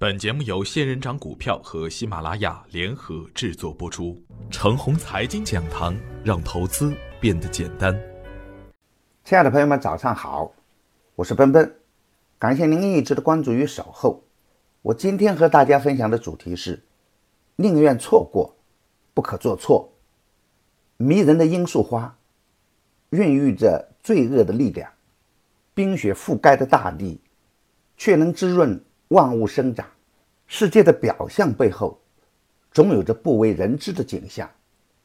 本节目由仙人掌股票和喜马拉雅联合制作播出。程红财经讲堂，让投资变得简单。亲爱的朋友们，早上好，我是奔奔，感谢您一直的关注与守候。我今天和大家分享的主题是：宁愿错过，不可做错。迷人的罂粟花，孕育着罪恶的力量；冰雪覆盖的大地，却能滋润。万物生长，世界的表象背后，总有着不为人知的景象。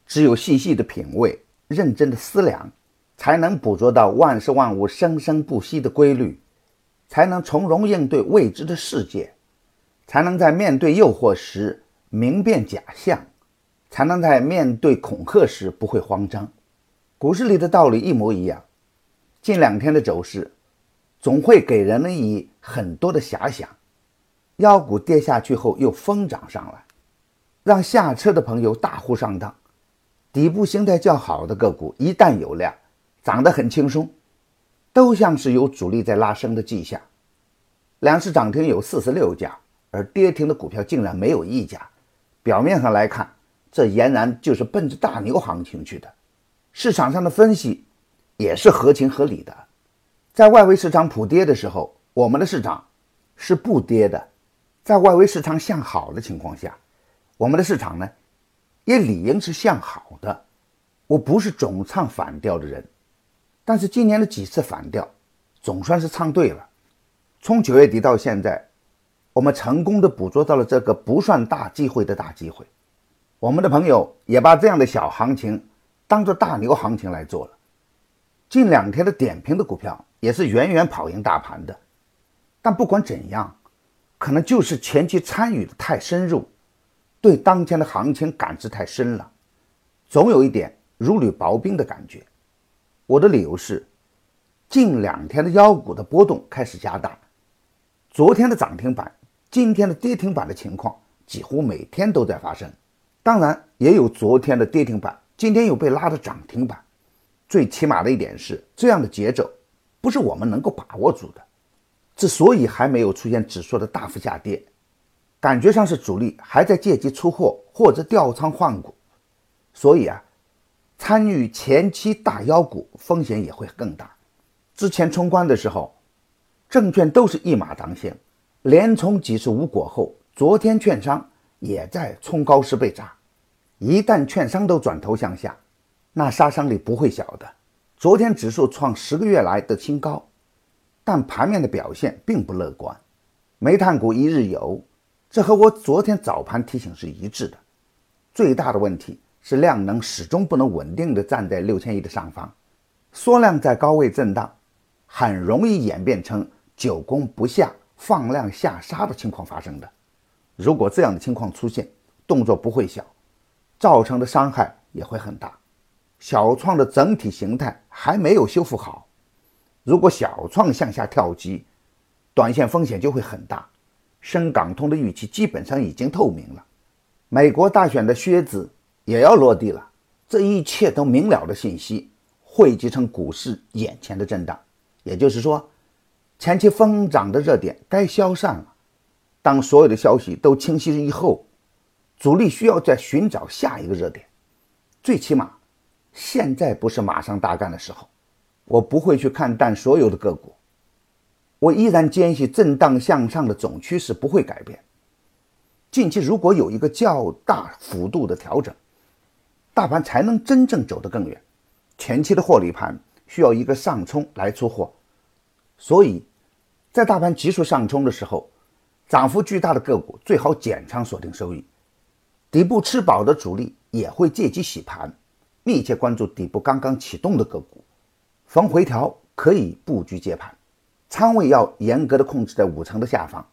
只有细细的品味，认真的思量，才能捕捉到万事万物生生不息的规律，才能从容应对未知的世界，才能在面对诱惑时明辨假象，才能在面对恐吓时不会慌张。股市里的道理一模一样。近两天的走势，总会给人们以很多的遐想。妖股跌下去后又疯涨上来，让下车的朋友大呼上当。底部形态较好的个股一旦有量，涨得很轻松，都像是有主力在拉升的迹象。两市涨停有四十六家，而跌停的股票竟然没有一家。表面上来看，这俨然就是奔着大牛行情去的。市场上的分析也是合情合理的。在外围市场普跌的时候，我们的市场是不跌的。在外围市场向好的情况下，我们的市场呢，也理应是向好的。我不是总唱反调的人，但是今年的几次反调，总算是唱对了。从九月底到现在，我们成功的捕捉到了这个不算大机会的大机会。我们的朋友也把这样的小行情当做大牛行情来做了。近两天的点评的股票也是远远跑赢大盘的。但不管怎样。可能就是前期参与的太深入，对当前的行情感知太深了，总有一点如履薄冰的感觉。我的理由是，近两天的妖股的波动开始加大，昨天的涨停板、今天的跌停板的情况几乎每天都在发生。当然，也有昨天的跌停板，今天又被拉的涨停板。最起码的一点是，这样的节奏不是我们能够把握住的。之所以还没有出现指数的大幅下跌，感觉上是主力还在借机出货或者调仓换股，所以啊，参与前期大妖股风险也会更大。之前冲关的时候，证券都是一马当先，连冲几次无果后，昨天券商也在冲高时被炸。一旦券商都转头向下，那杀伤力不会小的。昨天指数创十个月来的新高。但盘面的表现并不乐观，煤炭股一日游，这和我昨天早盘提醒是一致的。最大的问题是量能始终不能稳定的站在六千亿的上方，缩量在高位震荡，很容易演变成久攻不下、放量下杀的情况发生的。如果这样的情况出现，动作不会小，造成的伤害也会很大。小创的整体形态还没有修复好。如果小创向下跳级，短线风险就会很大。深港通的预期基本上已经透明了，美国大选的靴子也要落地了，这一切都明了的信息汇集成股市眼前的震荡。也就是说，前期疯涨的热点该消散了。当所有的消息都清晰以后，主力需要再寻找下一个热点。最起码，现在不是马上大干的时候。我不会去看淡所有的个股，我依然坚信震荡向上的总趋势不会改变。近期如果有一个较大幅度的调整，大盘才能真正走得更远。前期的获利盘需要一个上冲来出货，所以，在大盘急速上冲的时候，涨幅巨大的个股最好减仓锁定收益。底部吃饱的主力也会借机洗盘，密切关注底部刚刚启动的个股。逢回调可以布局接盘，仓位要严格的控制在五成的下方。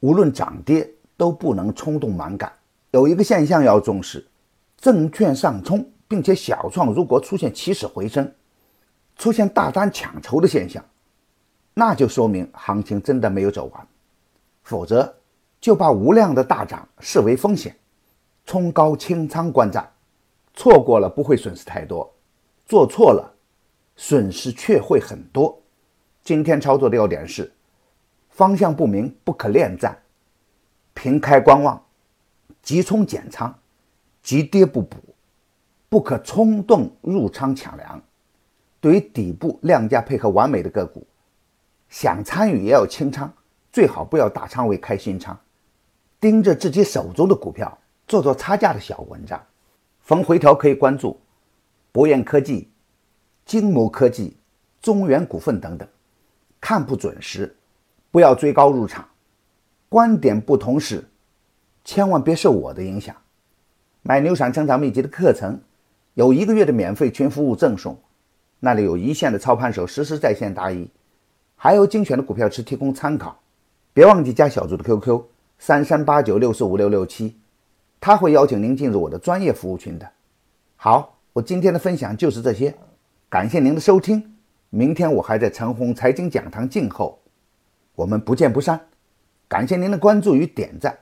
无论涨跌都不能冲动蛮干。有一个现象要重视：证券上冲，并且小创如果出现起死回生，出现大单抢筹的现象，那就说明行情真的没有走完。否则就把无量的大涨视为风险，冲高清仓观战，错过了不会损失太多，做错了。损失却会很多。今天操作的要点是：方向不明不可恋战，平开观望，急冲减仓，急跌不补，不可冲动入仓抢粮。对于底部量价配合完美的个股，想参与也要清仓，最好不要大仓位开新仓，盯着自己手中的股票做做差价的小文章。逢回调可以关注博彦科技、金谋科技、中原股份等等。看不准时，不要追高入场。观点不同时，千万别受我的影响。买牛散成长秘籍的课程，有一个月的免费群服务赠送，那里有一线的操盘手实时在线答疑，还有精选的股票池提供参考。别忘记加小组的 QQ：三三八九六四五六六七，他会邀请您进入我的专业服务群的。好，我今天的分享就是这些，感谢您的收听。明天我还在陈红财经讲堂静候，我们不见不散。感谢您的关注与点赞，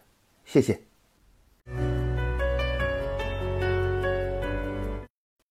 谢谢。